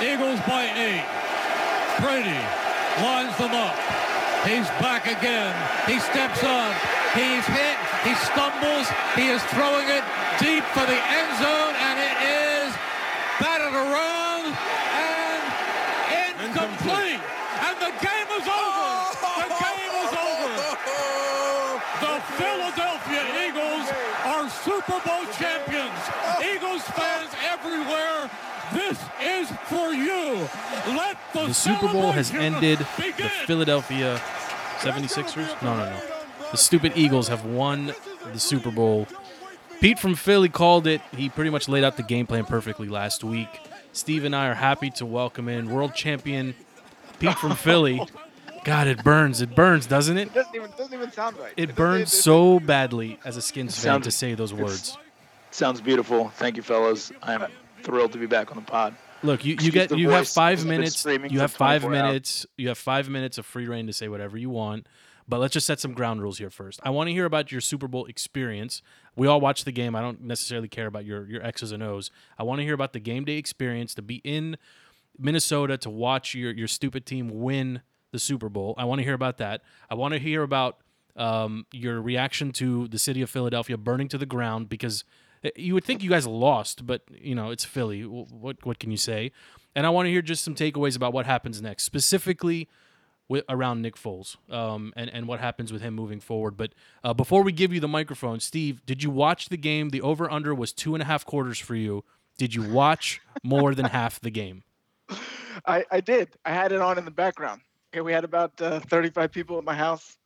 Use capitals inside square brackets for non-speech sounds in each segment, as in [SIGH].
Eagles by eight. Brady lines them up. He's back again. He steps up. He's hit. He stumbles. He is throwing it deep for the end zone, and it is batted around and incomplete. And the game is over. The game is over. The Philadelphia Eagles are Super Bowl champions. Eagles fans everywhere, this is for you. Let the, The Super Bowl has celebration ended. The. Philadelphia 76ers? No, no, no. The stupid Eagles have won the Super Bowl. Pete from Philly called it. He pretty much laid out the game plan perfectly last week. Steve and I are happy to welcome in world champion Pete from Philly. [LAUGHS] God, it burns. It burns, doesn't it? It doesn't even doesn't even sound right. It doesn't- burns it- it- so badly as a Skins fan Sounds- to say those words. Sounds beautiful. Thank you, fellas. I'm thrilled to be back on the pod. Look, you, you get you have five I've minutes. You have five 24 hours. minutes. You have five minutes of free reign to say whatever you want. But let's just set some ground rules here first. I want to hear about your Super Bowl experience. We all watched the game. I don't necessarily care about your your X's and O's. I want to hear about the game day experience to be in Minnesota to watch your your stupid team win the Super Bowl. I want to hear about that. I want to hear about um, your reaction to the city of Philadelphia burning to the ground because you would think you guys lost, but you know it's Philly. What what can you say? And I want to hear just some takeaways about what happens next, specifically with, around Nick Foles um, and and what happens with him moving forward. But uh, before we give you the microphone, Steve, did you watch the game? The over under was two and a half quarters for you. Did you watch more than half the game? I, I did. I had it on in the background. Okay, we had about uh, 35 people at my house,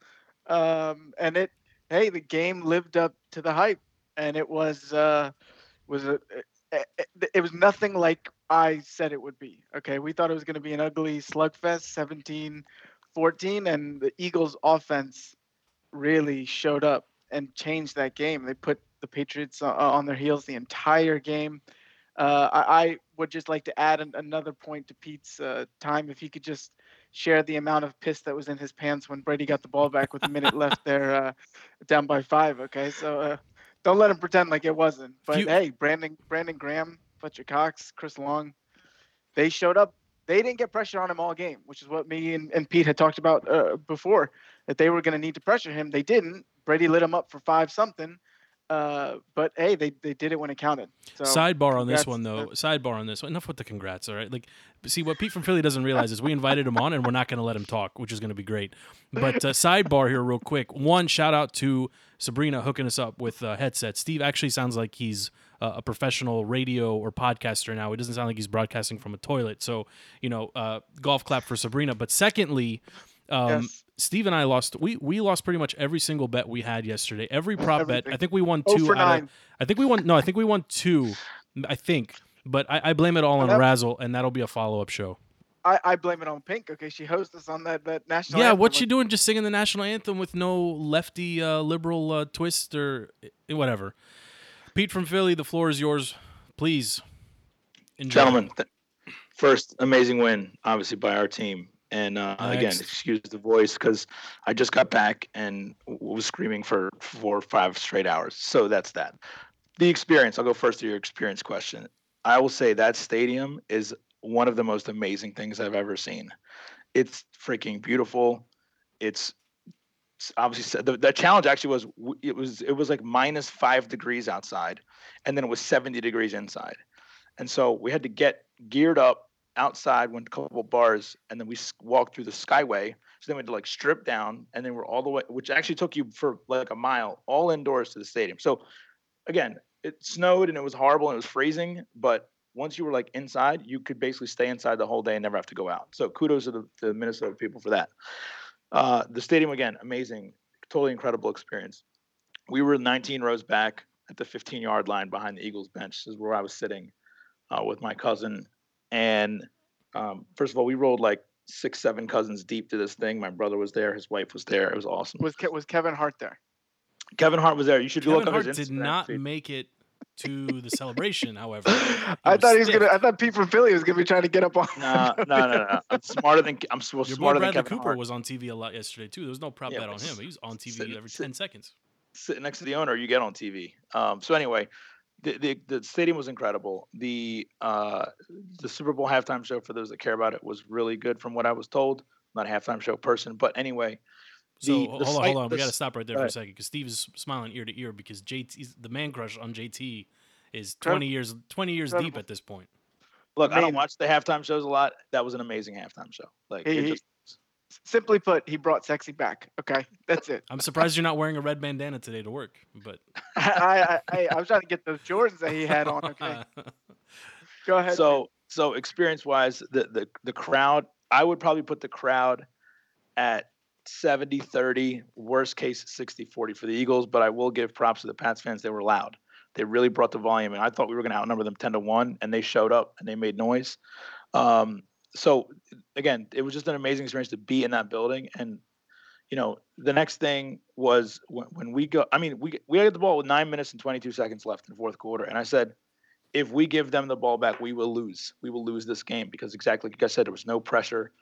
um, and it. Hey, the game lived up to the hype, and it was uh, was a. It, it, it was nothing like I said it would be. Okay, we thought it was going to be an ugly slugfest, 17-14, and the Eagles' offense really showed up and changed that game. They put the Patriots uh, on their heels the entire game. Uh, I, I would just like to add an, another point to Pete's uh, time. If he could just share the amount of piss that was in his pants when Brady got the ball back with a minute left [LAUGHS] there, uh, down by five. Okay, so uh, don't let him pretend like it wasn't. But You- hey, Brandon, Brandon Graham, Fletcher Cox, Chris Long, they showed up. They didn't get pressure on him all game, which is what me and, and Pete had talked about uh, before. That they were going to need to pressure him. They didn't. Brady lit him up for five something. Uh, but hey, they, they did it when it counted. So Sidebar on this one though. Sidebar on this one. Enough with the congrats. All right. Like, see what Pete from Philly doesn't realize is we invited him on and we're not going to let him talk, which is going to be great. But uh, sidebar here, real quick. One shout out to Sabrina hooking us up with uh, headsets. Steve actually sounds like he's uh, a professional radio or podcaster now. It doesn't sound like he's broadcasting from a toilet. So you know, uh, golf clap for Sabrina. But secondly. Um, Yes. Steve and I lost. We we lost pretty much every single bet we had yesterday. Every prop bet. I think we won Oh two. for out of- nine. I think we won. No, I think we won two. I think, but I, I blame it all on that- Razzle, and that'll be a follow up show. I, I blame it on Pink. Okay, she hosts us on that that national. yeah, anthem. what's she doing? Just singing the national anthem with no lefty uh, liberal uh, twist or eh, whatever. Pete from Philly, the floor is yours. Please, enjoy. Gentlemen, th- first amazing win, obviously by our team. And uh, again, excuse the voice because I just got back and was screaming for four or five straight hours. So that's that. The experience. I'll go first to your experience question. I will say that stadium is one of the most amazing things I've ever seen. It's freaking beautiful. It's it's obviously the, the challenge actually was it was it was like minus five degrees outside, and then it was seventy degrees inside, and so we had to get geared up outside, went to a couple bars, and then we walked through the Skyway. So then we had to like strip down, and then we're all the way, which actually took you for like a mile, all indoors to the stadium. So again, it snowed and it was horrible and it was freezing, but once you were like inside, you could basically stay inside the whole day and never have to go out. So kudos to the, to the Minnesota people for that. Uh, the stadium again, amazing, totally incredible experience. We were 19 rows back at the 15 yard line behind the Eagles bench. This is where I was sitting uh, with my cousin. And um, first of all, we rolled like six, seven cousins deep to this thing. My brother was there, his wife was there. It was awesome. Was Ke- was Kevin Hart there? Kevin Hart was there. You should Kevin look up Hart his did not feed. make it to the [LAUGHS] celebration. However, [LAUGHS] I was thought he was stiff. gonna. I thought Pete from Philly was gonna be trying to get up on. No, no, no, no. I'm smarter than I'm s- your boy smarter than Kevin Cooper Hart. was on TV a lot yesterday too. There was no prop Yeah, bet on him. s- He was on TV sit- every sit- ten seconds. sitting next to the owner, you get on TV. Um, so anyway, the, the the stadium was incredible. The uh, the Super Bowl halftime show, for those that care about it, was really good from what I was told. I'm not a halftime show person, but anyway. So the- hold the on, hold on. We got to stop right there go for a second because Steve is smiling ear to ear because JT, the man crush on JT, is 20 years 20 years deep at this point. Look, I don't watch the halftime shows a lot. That was an amazing halftime show. Like, He- it he- just, Simply put, he brought sexy back. Okay, that's it. I'm surprised you're not wearing a red bandana today to work, but [LAUGHS] I, I, I, I was trying to get those Jordans that he had on. Okay, [LAUGHS] go ahead. so so experience wise the, the the crowd i would probably put the crowd at 70 30 worst case 60 40 for the eagles but i will give props to the pats fans they were loud they really brought the volume and i thought we were going to outnumber them 10 to 1 and they showed up and they made noise um, so again it was just an amazing experience to be in that building and you know the next thing was when, when we go i mean we we had the ball with nine minutes and 22 seconds left in the fourth quarter and i said if we give them the ball back, we will lose. We will lose this game because exactly like I said, there was no pressure.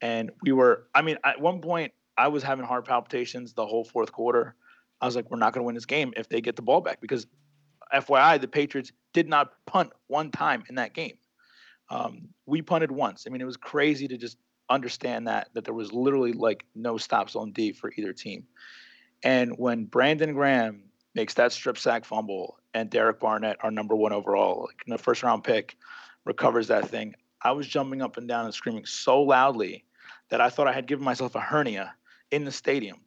And we were, I mean, at one point, I was having heart palpitations the whole fourth quarter. I was like, we're not going to win this game if they get the ball back because, FYI, the Patriots did not punt one time in that game. Um, we punted once. I mean, it was crazy to just understand that that there was literally like no stops on D for either team. And when Brandon Graham makes that strip sack fumble and Derek Barnett, our number one overall, like in the first round pick, recovers that thing, I was jumping up and down and screaming so loudly that I thought I had given myself a hernia in the stadium.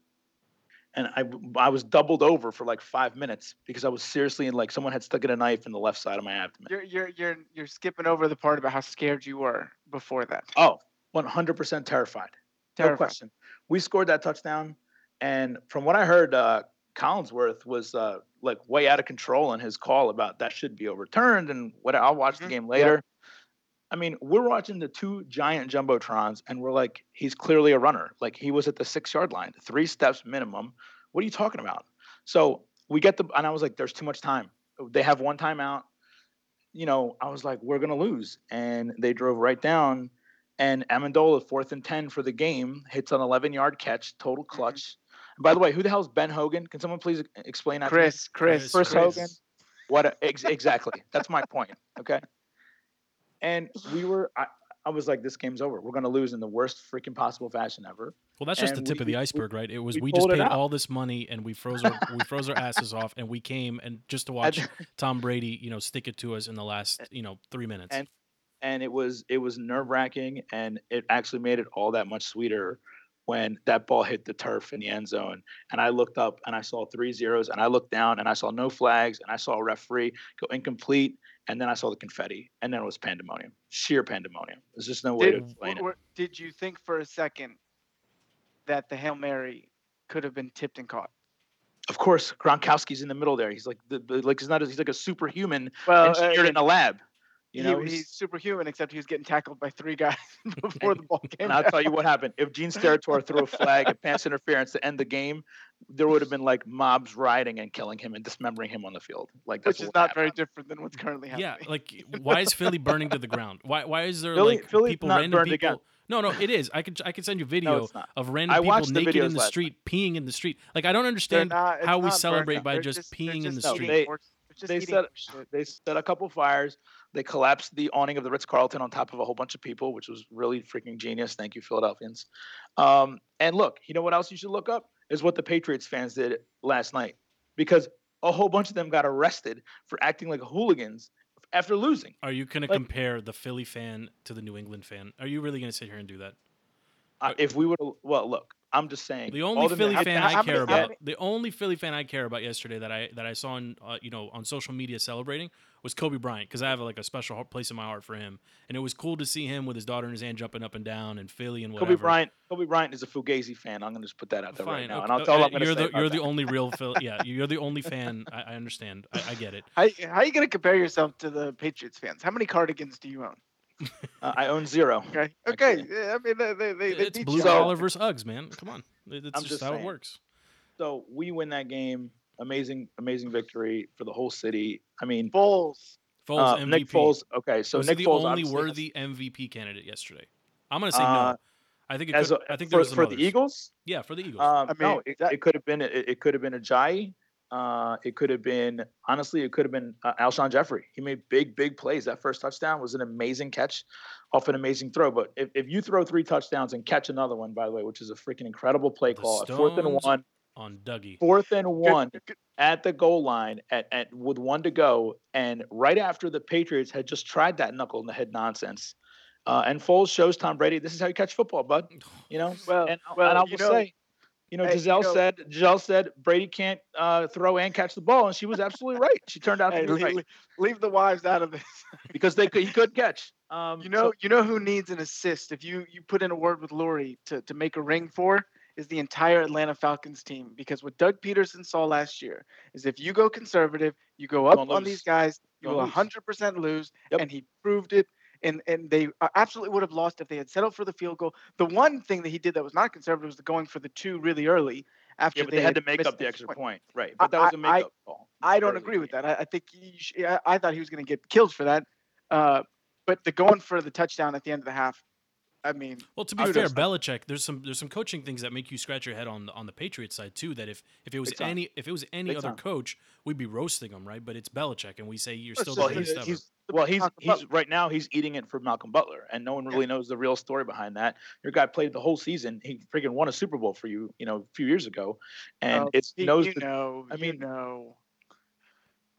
And I, I was doubled over for like five minutes because I was seriously in like someone had stuck in a knife in the left side of my abdomen. you're you're you're you're skipping over the part about how scared you were before that. Oh, 100% terrified. No question. We scored that touchdown, and from what I heard, uh, Collinsworth was uh, like way out of control in his call about that should be overturned. And what I'll watch Mhm. the game later. I mean, we're watching the two giant jumbotrons, and we're like, he's clearly a runner. Like he was at the six yard line, three steps minimum. What are you talking about? So we get the, and I was like, there's too much time. They have one timeout. You know, I was like, we're gonna lose, and they drove right down. And Amendola, fourth and ten for the game, hits an 11 yard catch, total mm-hmm. clutch. And by the way, who the hell is Ben Hogan? Can someone please explain that? to me? Chris, Chris, Chris Chris. Hogan. What a, ex- exactly? That's my point. Okay. And we [SIGHS] were, I, I was like, this game's over. We're gonna lose in the worst freaking possible fashion ever. well, that's just the tip we- of the we- iceberg, right? It was we we, just paid all this money and we froze our we froze our asses off and we came and just to [LAUGHS] watch Tom Brady, you know, stick it to us in the last, you know, 3 minutes. and- and it was it was nerve wracking, and it actually made it all that much sweeter when that ball hit the turf in the end zone. And I looked up and I saw three zeros, and I looked down and I saw no flags, and I saw a referee go incomplete, and then I saw the confetti, and then it was pandemonium, sheer pandemonium. There's just no way to Did, explain it. did you think for a second that the Hail Mary could have been tipped and caught? Of course, Gronkowski's in the middle there. He's like the, the like he's not, he's like a superhuman Well, engineered uh, in a lab. You he- know, he's, he's- superhuman, except he was getting tackled by three guys [LAUGHS] [LAUGHS] before the ball came. And I'll down. tell you what happened. If Gene Steratore threw a flag at pass interference to end the game, there would have been like mobs rioting and killing him and dismembering him on the field. Like which is not happened. very different than what's currently happening. yeah, like why is Philly burning to the ground? Why why is there Philly- like Philly's people not random people again. No, no, it is. I could I could send you video it's not. of random I people watched the naked in the last street peeing in the street. Like I don't understand not- how we celebrate by They're just they're peeing in the just street. They- horse- they're just they eating shit. They set a couple fires. They collapsed the awning of the Ritz Carlton on top of a whole bunch of people, which was really freaking genius. Thank you, Philadelphians. Um, and look, you know what else you should look up is what the Patriots fans did last night, because a whole bunch of them got arrested for acting like hooligans after losing. Are you going to compare the Philly fan to the New England fan? Are you really going to sit here and do that? Uh, if we would, well, look, I'm just saying. The only Philly fan I care about, the only Philly fan I care about yesterday that I that I saw on uh, you know on social media celebrating was Kobe Bryant because I have like a special place in my heart for him, and it was cool to see him with his daughter in his hand jumping up and down and Philly and whatever. Kobe Bryant. Kobe Bryant is a Fugazi fan. I'm gonna just put that out there right now, okay, and I'll tell uh, I'm you're the you're the only real Philly. [LAUGHS] Yeah, you're the only fan. I, I understand. I, I get it. How, how are you going to compare yourself to the Patriots fans? How many cardigans do you own? Uh, I own zero. Okay. Okay. Okay. yeah, I mean, they, they, they, they It's beat blue you So- out. collar versus Uggs, man. Come on, It- just, just how it works. So we win that game. Amazing, amazing victory for the whole city. I mean, Bulls. Foles uh, MVP. Nick Foles. Okay, so was Nick he the Foles only obviously has- worthy MVP candidate yesterday? I'm gonna say Uh, no. I think it as could, a, I think for, there was some for the. Eagles. Yeah, for the Eagles. Um, I no, mean, it, that- it could have been it, it could have been Ajayi. Uh, it could have been honestly, it could have been uh, Alshon Jeffery. He made big, big plays. That first touchdown was an amazing catch, off an amazing throw. But if, if you throw three touchdowns and catch another one, by the way, which is a freaking incredible play The call, fourth and one, on Dougie. fourth and one Good- good- at the goal line at, at with one to go, and right after the Patriots had just tried that knuckle in the head nonsense. Uh, and Foles shows Tom Brady, this is how you catch football, bud. You know, Well, and, well, and I will you know- say, you know, Hey, you Gisele know- said Gisele said Brady can't uh, throw and catch the ball, and she was absolutely right. She turned out to Hey, be leave, right leave- the wives out of this. [LAUGHS] because they could he could catch. Um, You so- know, you know who needs an assist if you you put in a word with Lurie to to make a ring for is the entire Atlanta Falcons team because what Doug Pederson saw last year is if you go conservative, you go up on lose. these guys, you will lose. 100% lose, Yep. and he proved it. And and they uh, absolutely would have lost if they had settled for the field goal. The one thing that he did that was not conservative was the going for the two really early after yeah, but they had to make up the extra point. point, right? But that was a I- I- makeup call. I don't agree with that. I, I think he sh- I, I thought he was going to get killed for that. Uh, but the going for the touchdown at the end of the half, I mean, Well, to be Kudos. fair, Belichick, there's some there's some coaching things that make you scratch your head on the, on the Patriots side too. That if if it was Big time. any if it was any Big other time. coach, we'd be roasting him, right? But it's Belichick, and we say you're still just the Well, best he's, ever. he's well, he's he's right now he's eating it for Malcolm Butler, and no one Yeah. really knows the real story behind that. Your guy played the whole season. He freaking won a Super Bowl for you, you know, a few years ago, and it's he- knows you the, know, I you mean,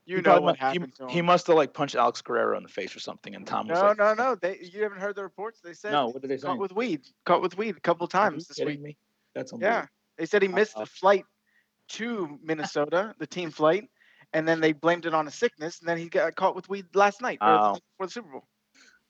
know, he you know what he- happened him. He must have like punched Alex Guerrero in the face or something, and Tom was like, no, no. They you haven't heard the reports? They said no. What did they say? caught with weed, caught with weed a couple you times this week. me? That's Yeah, they said he missed Uh, the flight to Minnesota, the team flight, and then they blamed it on a sickness, and then he got caught with weed last night or the Wow. night before the Super Bowl.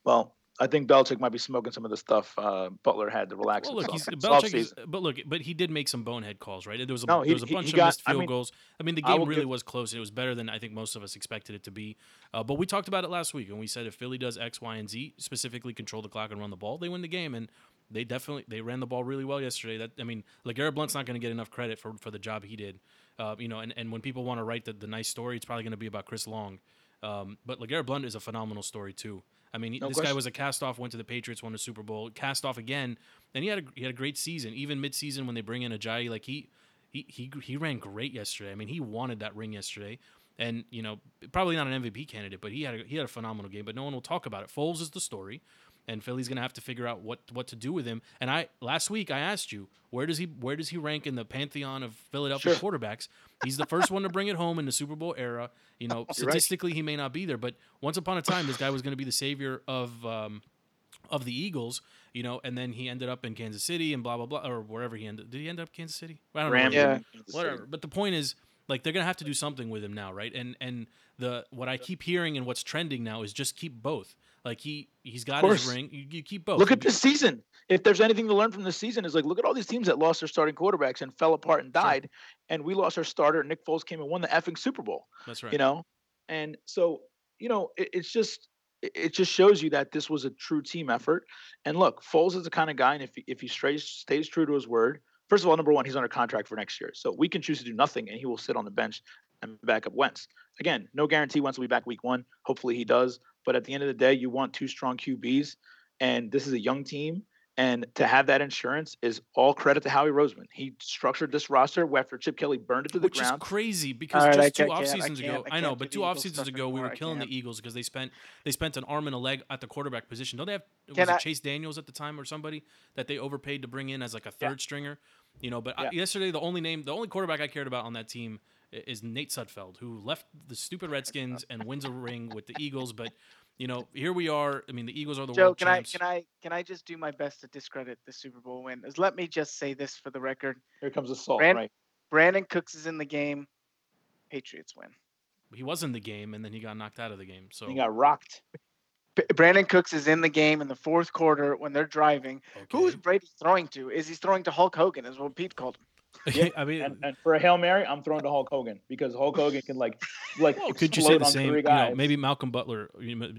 Well, I think Belichick might be smoking some of the stuff uh, Butler had to relax Well, look, he's, himself. It's off Belichick is, but look, but he did make some bonehead calls, right? There was a No, there was a bunch he of got- missed I field mean, goals. I mean, the game really give- was close. It was better than I think most of us expected it to be. Uh, but we talked about it last week, and we said if Philly does X, Y, and Z, specifically control the clock and run the ball, they win the game. And they definitely they ran the ball really well yesterday. That I mean, LeGarrette Blount's not going to get enough credit for, for the job he did. Uh, you know, and, and when people want to write the, the nice story, it's probably going to be about Chris Long. Um, but LeGarrette Blount is a phenomenal story too. I mean, No this guy was a cast off, went to the Patriots, won a Super Bowl, cast off again, and he had a, he had a great season. Even mid season when they bring in Ajayi, like he he he he ran great yesterday. I mean, he wanted that ring yesterday, and you know probably not an MVP candidate, but he had a, he had a phenomenal game. But no one will talk about it. Foles is the story, and Philly's gonna have to figure out what what to do with him. And I last week I asked you where does he where does he rank in the pantheon of Philadelphia quarterbacks? He's the first one to bring it home in the Super Bowl era. You know, [LAUGHS] statistically he may not be there, but once upon a time this guy was going to be the savior of um, of the Eagles. You know, and then he ended up in Kansas City and blah blah blah or wherever he ended. Did he end up Kansas City? I don't Rams know. Yeah. and Kansas City. Whatever. But the point is, like, they're gonna have to do something with him now, right? And and the what I keep hearing and what's trending now is just keep both. Like he he's got his ring. You, you keep both. Look at this season. If there's anything to learn from this season, is like look at all these teams that lost their starting quarterbacks and fell apart and died, and we lost our starter. Nick Foles came and won the effing Super Bowl. That's right. You know, and so you know it, it's just it, it just shows you that this was a true team effort. And look, Foles is the kind of guy, and if he, if he stays stays true to his word, first of all, number one, he's under contract for next year, so we can choose to do nothing, and he will sit on the bench and back up Wentz. Again, no guarantee Wentz will be back week one. Hopefully he does. But at the end of the day, you want two strong QBs, and this is a young team. And to have that insurance is all credit to Howie Roseman. He structured this roster after Chip Kelly burned it to the Which ground. is crazy because All right, I just two off can't- I seasons ago, I I know, but two off seasons ago, we were killing the. Eagles because they spent they spent an arm and a leg at the quarterback position. Don't they have was Can it Chase Daniels at the time or somebody that they overpaid to bring in as like a Yeah. third stringer? You know, but uh, I, yesterday the only name, the only quarterback I cared about on that team i- is Nate Sudfeld, who left the stupid Redskins and wins a ring with the Eagles. But you know, here we are. I mean, the Eagles are the Joe, world can I champs. can I can I just do my best to discredit the Super Bowl win? Is let me just say this for the record: Here comes the salt, Brand- right? Brandin Cooks is in the game. Patriots win. he was in the game and then he got knocked out of the game. So He got rocked. Brandin Cooks is in the game in the fourth quarter when they're driving. Who is. Brady throwing to? Is he throwing to Hulk Hogan? Is what Pete called him. Yeah, [LAUGHS] I mean, And, and for a hail mary, I'm throwing to Hulk Hogan because Hulk Hogan can like [LAUGHS] like Well, could you say the on same? three You know, guys. maybe Malcolm Butler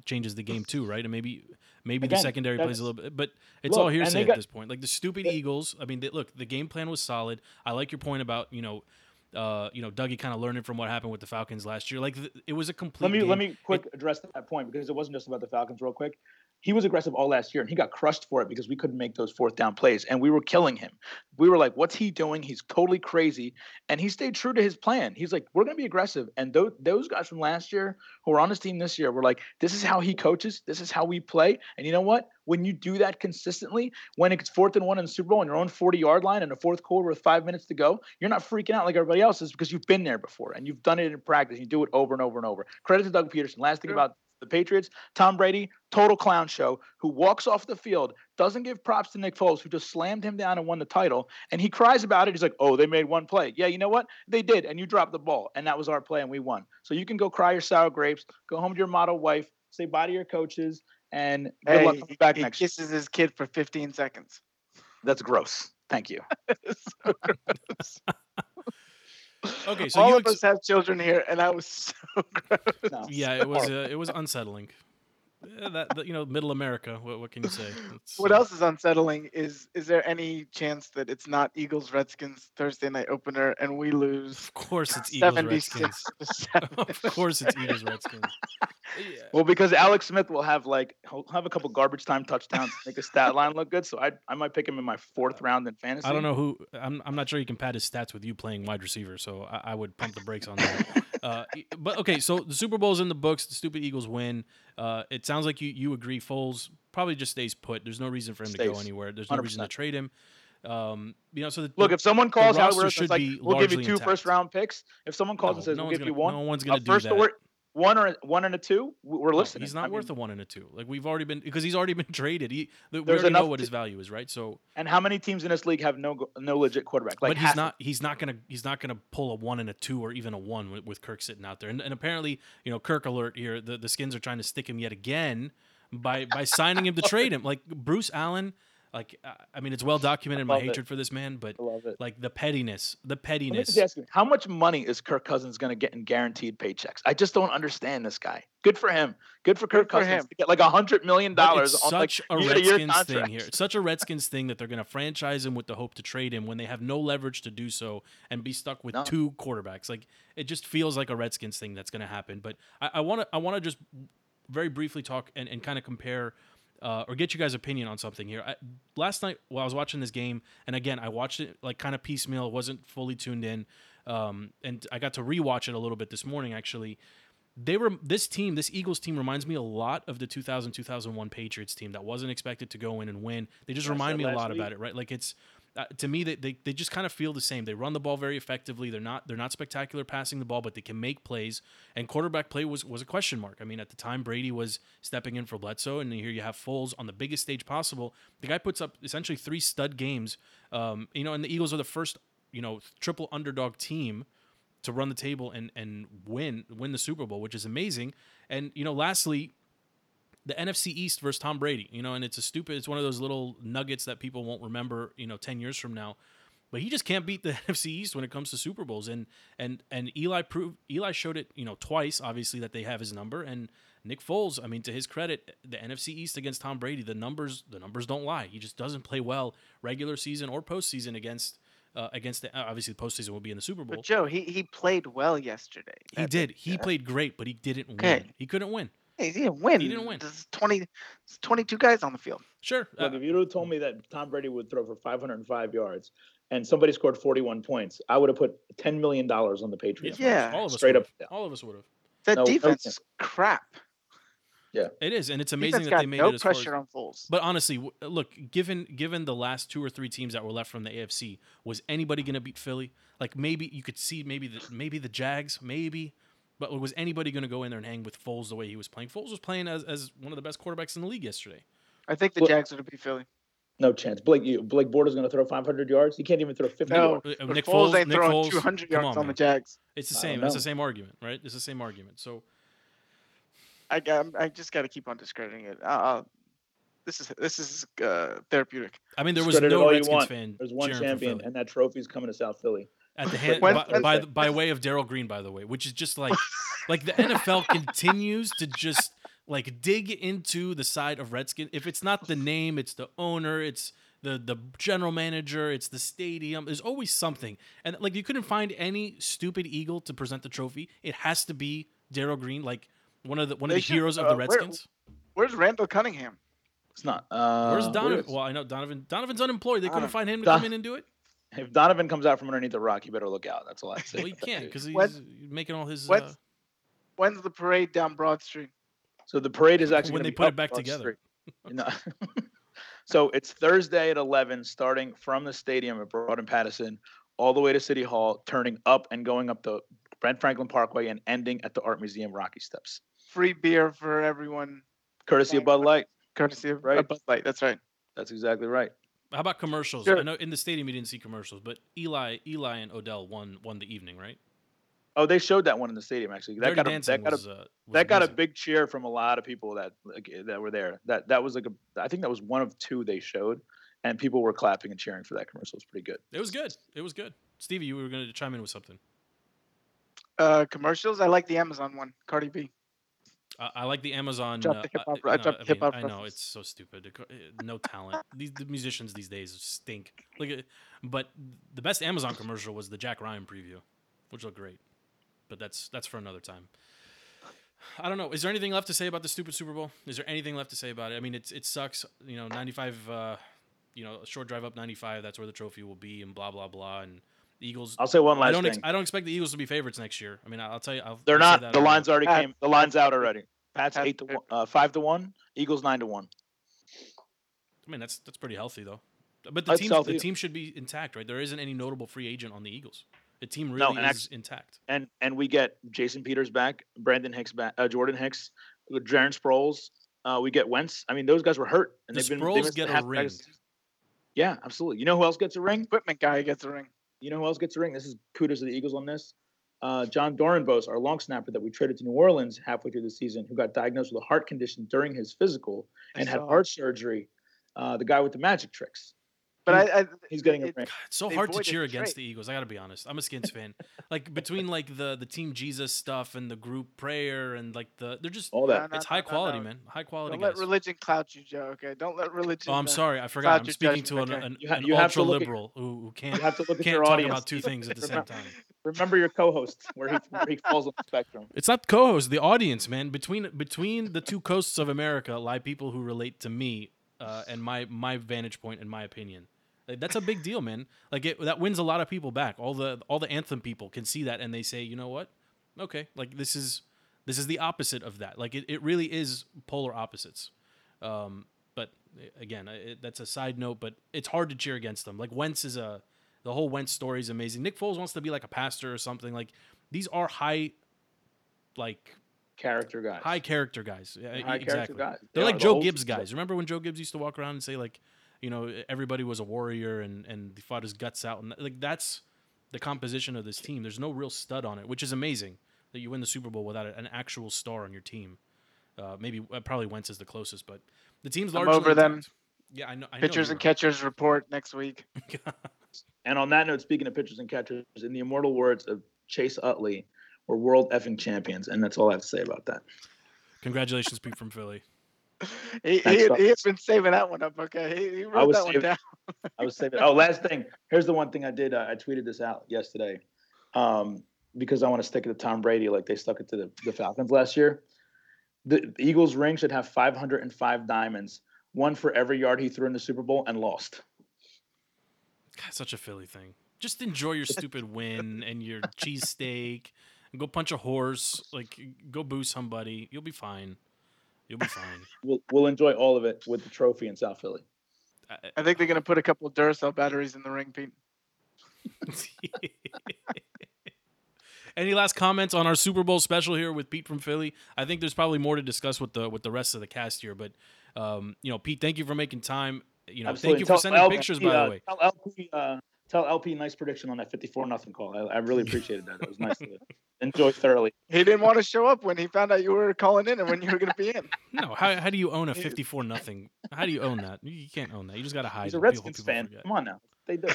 changes the game too, right? And maybe maybe the secondary plays a little bit, but it's all Look, and hearsay they at this point. Like the stupid they- Eagles. I mean, they, look, the game plan was solid. I like your point about you know, uh, you know, Dougie kind of learning from what happened with the Falcons last year. Like th- it was a complete. Let me game. let me quick address that point because it wasn't just about the Falcons real quick. He was aggressive all last year and he got crushed for it because we couldn't make those fourth down plays and we were killing him. We were like, what's he doing? He's totally crazy. And he stayed true to his plan. He's like, we're going to be aggressive. And those, those guys from last year who are on his team this year were like, this is how he coaches. This is how we play. And you know what? When you do that consistently, when it's fourth and one in the Super Bowl on your own 40 yard line in the fourth quarter with five minutes to go, you're not freaking out like everybody else is because you've been there before and you've done it in practice. You do it over and over and over. Credit to Doug Pederson. Last thing about the Patriots, Tom Brady, total clown show, who walks off the field, doesn't give props to Nick Foles, who just slammed him down and won the title. And he cries about it. He's like, oh, they made one play. Yeah, you know what? They did. And you dropped the ball. And that was our play, and we won. So you can go cry your sour grapes, go home to your model wife, say bye to your coaches, and good Hey, luck he, back he next year. kisses his kid for 15 seconds. That's gross. Thank you. [LAUGHS] So gross. [LAUGHS] Okay, so All you of ex- us have children here, and that was so [LAUGHS] gross. No. yeah, it was uh, it was unsettling. Yeah, that, that you know, middle America. What, what can you say? It's, What uh, else is unsettling is is there any chance that it's not Eagles Redskins Thursday night opener and we lose Of course, it's Eagles Redskins. 76 to [LAUGHS] 7? of course, it's Eagles Redskins. [LAUGHS] Yeah. Well, because Alex Smith will have like he'll have a couple garbage time touchdowns, to make his stat line look good. So I I might pick him in my fourth round in fantasy. I don't know who. I'm. I'm not sure you can pad his stats with you playing wide receiver. So I, I would pump the brakes on that. [LAUGHS] uh, but okay, so the Super Bowl's in the books. The stupid Eagles win. Uh, it sounds like you you agree. Foles probably just stays put. There's no reason for him to go anywhere. There's no reason to trade him. Um, you know, so the, Look, if someone calls Howie roster Roseman, should like, we'll give you two intact. first round picks. If someone calls no, and says no we'll give gonna, you one, no one's gonna do first that. or one or one and a two, we're No, listening. he's not I worth mean, a one and a two. Like we've already been because he's already been [LAUGHS] traded. He, we already know what his value is, right? So, And how many teams in this league have no no legit quarterback? Like but he's not. He's not gonna. He's not gonna pull a one and a two or even a one with, with Kirk sitting out there. And, and apparently, you know, Kirk alert here. The the Skins are trying to stick him yet again by by signing him to trade him. Like Bruce Allen. Like I mean, it's well documented my love it. hatred for this man, but love it. like the pettiness, the Let me pettiness. just ask you, how much money is Kirk Cousins going to get in guaranteed paychecks? I just don't understand this guy. Good for him. Good for Kirk Good for Cousins him. to get like a hundred million dollars it's on like such a year-to-year Redskins thing here. It's such a Redskins thing that they're going to franchise him with the hope to trade him when they have no leverage to do so and be stuck with No. two quarterbacks. Like it just feels like a Redskins thing that's going to happen. But I want to I want to just very briefly talk and, and kind of compare. Uh, or get you guys' opinion on something here. I, last night, while I was watching this game, and again, I watched it like kind of piecemeal, wasn't fully tuned in, um, and I got to rewatch it a little bit this morning. Actually, they were this team, this Eagles team reminds me a lot of the 2000 2001 Patriots team that wasn't expected to go in and win. They just I remind me a lot week. about it, right? Like it's uh, to me they, they they just kind of feel the same. They run the ball very effectively. They're not they're not spectacular passing the ball, but they can make plays. And quarterback play was was a question mark. I mean, at the time Brady was stepping in for Bledsoe, and here you have Foles on the biggest stage possible. The guy puts up essentially three stud games. Um, you know, and the Eagles are the first you know triple underdog team to run the table and and win win the Super Bowl, which is amazing. And you know, lastly, the NFC East versus Tom Brady. You know, and it's a stupid. It's one of those little nuggets that people won't remember. You know, ten years from now. But he just can't beat the [LAUGHS] NFC East when it comes to Super Bowls, and and and Eli proved Eli showed it, you know, twice. Obviously that they have his number, and Nick Foles. I mean, to his credit, the NFC East against Tom Brady, the numbers the numbers don't lie. He just doesn't play well regular season or postseason against uh, against the obviously the postseason will be in the Super Bowl. But Joe, he, he played well yesterday. He did. He played great, but he didn't win. Okay. He couldn't win. Hey, he didn't win. He didn't win. There's 20, there's 22 guys on the field. Sure. uh, Look, if you would have told me that Tom Brady would throw for 505 yards and somebody scored 41 points, I would have put 10 million dollars on the Patriots. Yeah. all of us Straight would've. up. All of us would have. That No, no defense chance. is crap. Yeah. It is, and it's amazing defense that they made no it as far as. pressure on Foles. But honestly, w- look, given given the last two or three teams that were left from the AFC, was anybody going to beat Philly? Like maybe you could see maybe the maybe the Jags, maybe, but was anybody going to go in there and hang with Foles the way he was playing? Foles was playing as, as one of the best quarterbacks in the league yesterday. I think the Well- Jags would have beat Philly. No chance. Blake, you, Blake Bortles going to throw 500 yards. He can't even throw 50 No, yards. Nick Foles, Foles- ain't Nick throwing Foles, 200 yards on, on, the. Jags. It's the same. don't It's the same argument, right? It's the same argument. So I got, I just got to keep on discrediting it. Uh, uh, this is this is uh, therapeutic. I mean, there was Discredit no all you Redskins want. fan There's one champion, and that trophy's coming to South Philly. At the [LAUGHS] hand When- by, when- by by way of Darrell Green, by the way, which is just like like the NFL [LAUGHS] continues to just like dig into the side of Redskin. If it's not the name, it's the owner, it's the the general manager, it's the stadium. There's always something, and like you couldn't find any stupid eagle to present the trophy. It has to be Darrell Green, like one of the one of the should- heroes of uh, the where- Redskins. Where's Randall Cunningham? It's not. Uh, Where's Donovan? is- Well, I know Donovan. Donovan's unemployed. They couldn't Donovan- find him to Don- come in and do it. If Donovan comes out from underneath the rock, you better look out. That's all I say. Well, he can't because he's What- making all his. what's- Uh, When's the parade down Broad Street? So the parade is actually When they be put it back Broad together. No. [LAUGHS] so it's Thursday at 11, starting from the stadium at Broad and Pattison, all the way to City Hall, turning up and going up the Ben Franklin Parkway and ending at the Art Museum Rocky Steps. Free beer for everyone, Courtesy of Bud Light. courtesy of Right. uh, Bud Light. That's right. That's exactly right. How about commercials? Sure. I know in the stadium you didn't see commercials, but Eli, Eli and Odell won won the evening, right? Oh, they showed that one in the stadium actually. That Dirty got a, Dancing that got a was, uh, was that got a big cheer from a lot of people that like, that were there. That that was like a I think that was one of two they showed, and people were clapping and cheering for that commercial. It was pretty good. It was good. It was good. Stevie, you were going to chime in with something. Uh, commercials. I like the Amazon one. Cardi B. I, I like the Amazon. uh, the uh, I no, the mean, I know it's so stupid. Uh, No talent. these the musicians these days stink. Like, uh, but the best Amazon commercial was the Jack Ryan preview, which looked great. But that's that's for another time. I don't know. Is there anything left to say about the stupid Super Bowl? Is there anything left to say about it? I mean, it's it sucks. You know, ninety five. Uh, you know, a short drive up ninety five. That's where the trophy will be, and blah blah blah. And the Eagles. I'll say one I last don't. thing. I don't expect the Eagles to be favorites next year. I mean, I'll tell you. I'll, They're I'll not. The already. lines already Pat- came. The lines out already. Pats Pat- eight to one, uh, five to one. Eagles nine to one. I mean, that's that's pretty healthy though. But the That's team healthy. the team should be intact, right? There isn't any notable free agent on the Eagles. The team No, really and is intact. And and we get Jason Peters back, Brandon Hicks back, uh, Jordan Hicks, Jaron Sproles. Uh, we get Wentz. I mean, those guys were hurt, and The they've been. Sproles get a ring. Yeah, absolutely. You know who else gets a ring? Equipment guy gets a ring. You know who else gets a ring? This is kudos to the Eagles on this. Uh, Jon Dorenbos, our long snapper that we traded to New Orleans halfway through the season, who got diagnosed with a heart condition during his physical and had heart surgery. Uh, the guy with the magic tricks. But I, I He's getting a it- ring. God, it's so They hard to cheer against trade. the Eagles. I got to be honest. I'm a Skins fan. Like between like the the team Jesus stuff and the group prayer and like the they're just All that. No, it's no, high no, quality, no. man. High quality Don't let religion clout you, Joe. Okay, don't let religion. Oh, I'm uh, sorry. I forgot. I'm your speaking to an, judgment, okay? an, You an you have to ultra look at- liberal who, who can't have to look can't talk audience. about two things at the same time. Remember your co-host where he, where he falls on the spectrum. [LAUGHS] It's not co-host, the audience, man. Between between the two coasts of America lie people who relate to me uh, and my my vantage point and my opinion. Like, that's a big deal, man. Like it, that wins a lot of people back. All the all the anthem people can see that and they say, you know what? Okay, like this is this is the opposite of that. Like it, it really is polar opposites. Um, but again, it, that's a side note. But it's hard to cheer against them. Like Wentz is a the whole Wentz story is amazing. Nick Foles wants to be like a pastor or something. Like these are high, like Character guys. high character guys. High e- character guys. They They're like Joe Gibbs guys. Remember when Joe Gibbs used to walk around and say like, you know, everybody was a warrior and and he fought his guts out and like that's the composition of this team. There's no real stud on it, which is amazing that you win the Super Bowl without an actual star on your team. Uh, maybe uh, probably Wentz is the closest, but the team's I'm largely over them. intact. Yeah, I know. I Pitchers you and catchers report next week. [LAUGHS] And on that note, speaking of pitchers and catchers, in the immortal words of Chase Utley, we're world effing champions, and that's all I have to say about that. Congratulations, Pete from Philly. [LAUGHS] He, Thanks, he, Doc. he had been saving that one up. Okay, he, he wrote was that one down. I was saving. [LAUGHS] Oh, last thing. Here's the one thing I did. Uh, I tweeted this out yesterday um, because I want to stick it to Tom Brady like they stuck it to the, the Falcons last year. The, the Eagles ring should have 505 diamonds, one for every yard he threw in the Super Bowl and lost. God, such a Philly thing. Just enjoy your stupid win and your cheesesteak and go punch a horse. Like, go boo somebody. You'll be fine. You'll be fine. [LAUGHS] We'll, we'll enjoy all of it with the trophy in South Philly. I- I think they're gonna put a couple of Duracell batteries in the ring, Pete. [LAUGHS] Any last comments on our Super Bowl special here with Pete from Philly? I think there's probably more to discuss with the with the rest of the cast here, but um, you know, Pete, thank you for making time. You know, Absolutely. thank you Tell for sending LP, pictures, by uh, the way. Tell LP, uh, tell LP nice prediction on that 54 nothing call. I, I really appreciated that. It was nice to [LAUGHS] enjoy thoroughly. He didn't want to show up when he found out you were calling in and when you were gonna be in. [LAUGHS] No, how, how do you own a 54 nothing? How do you own that? You you can't own that. You just got to hide. He's a it. People- Redskins people fan. forget. Come on now. They do.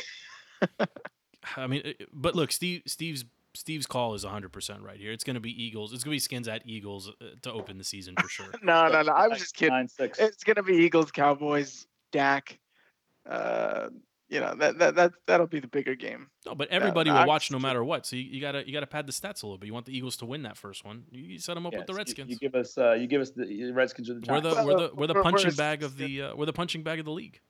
[LAUGHS] I mean, but look, Steve, Steve's Steve's call is 100 percent right here. It's going to be Eagles. It's going to be Skins at Eagles uh, to open the season for sure. No, no, no. I was just kidding. Nine six. It's gonna be Eagles, Cowboys, Dak. Uh, you know that that that that'll be the bigger game. No, but everybody no, will watch no matter what. So you, you gotta you gotta pad the stats a little bit. You want the Eagles to win that first one. You, you set them up with the Yes, you- Redskins. You, give us, uh, you give us the Redskins or the we're the we're the we're the we're- we're punching bag of the uh, we're the punching bag of the league.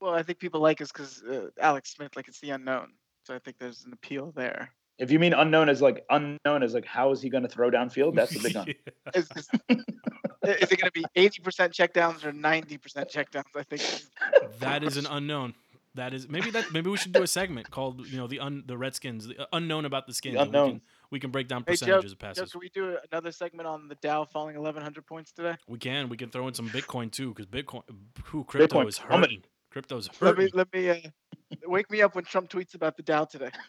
Well, I think people like us because uh, Alex Smith, like it's the unknown. So I think there's an appeal there. If you mean unknown as like unknown as like how is he going to throw downfield? That's the big [LAUGHS] one. Is, is, is it going to be 80% checkdowns or 90% checkdowns? I think. That is an unknown. That is maybe that maybe we should do a segment called you know the un, the Redskins the unknown about the skins. and We unknown. can, we can break down Hey, Joe, percentages of Joe, passes. can we do another segment on the Dow falling 1,100 points today? We can we can throw in some Bitcoin too because Bitcoin who crypto Bitcoin is plummeting. hurting. Crypto's Let me let me uh, wake me up when Trump tweets about the Dow today. [LAUGHS]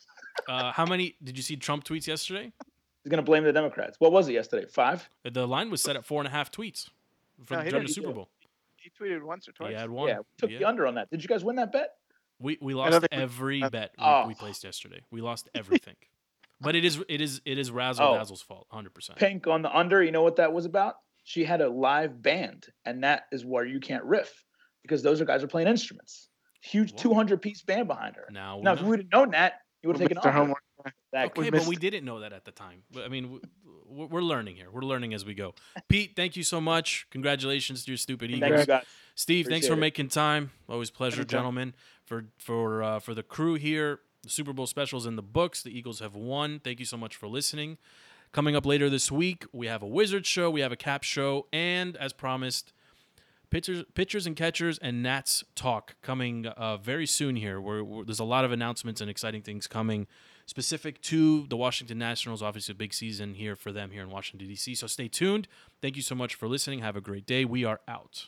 Uh, how many did you see Trump tweets yesterday? He's going to blame the Democrats. What was it yesterday? Five? The line was set at four and a half tweets for, No, during the. Super Bowl. He tweeted once or twice. He had one. Yeah, we took Yeah. the under on that. Did you guys win that bet? We we lost think we- every uh, bet we, we Oh. placed yesterday. We lost everything. but it is it is it is Razzle Oh. Dazzle's fault, hundred percent. Pink on the under. You know what that was about? She had a live band, and that is where you can't riff because those are guys are playing instruments. Huge 200 piece band behind her. Now, Now, if we would have known that, you would have taken missed our homework. Exactly. Okay, we but we didn't know that at the time. But, I mean, w- w- we're learning here. We're learning as we go. Pete, thank you so much. Congratulations to your stupid Thank Eagles. you guys. Steve, thanks for it. making time. Always a pleasure, Anytime. gentlemen. For for uh, for the crew here, the Super Bowl specials in the books. The Eagles have won. Thank you so much for listening. Coming up later this week, we have a Wizard show, we have a Cap show, and as promised, pitchers, pitchers and catchers and Nats talk coming uh, very soon here. Where, there's a lot of announcements and exciting things coming specific to the Washington Nationals. Obviously, a big season here for them here in Washington D.C. So stay tuned. Thank you so much for listening. Have a great day. We are out.